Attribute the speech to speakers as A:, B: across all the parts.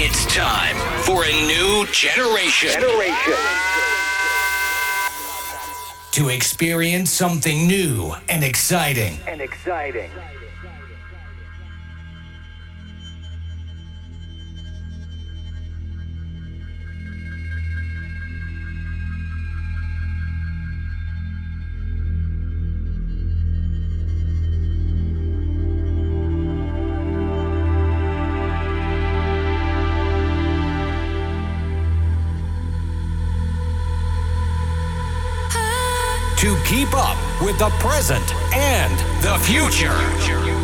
A: It's time for a new generation. Generation. To experience something new and exciting.
B: And exciting.
A: Keep up with the present and the future.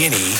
A: Give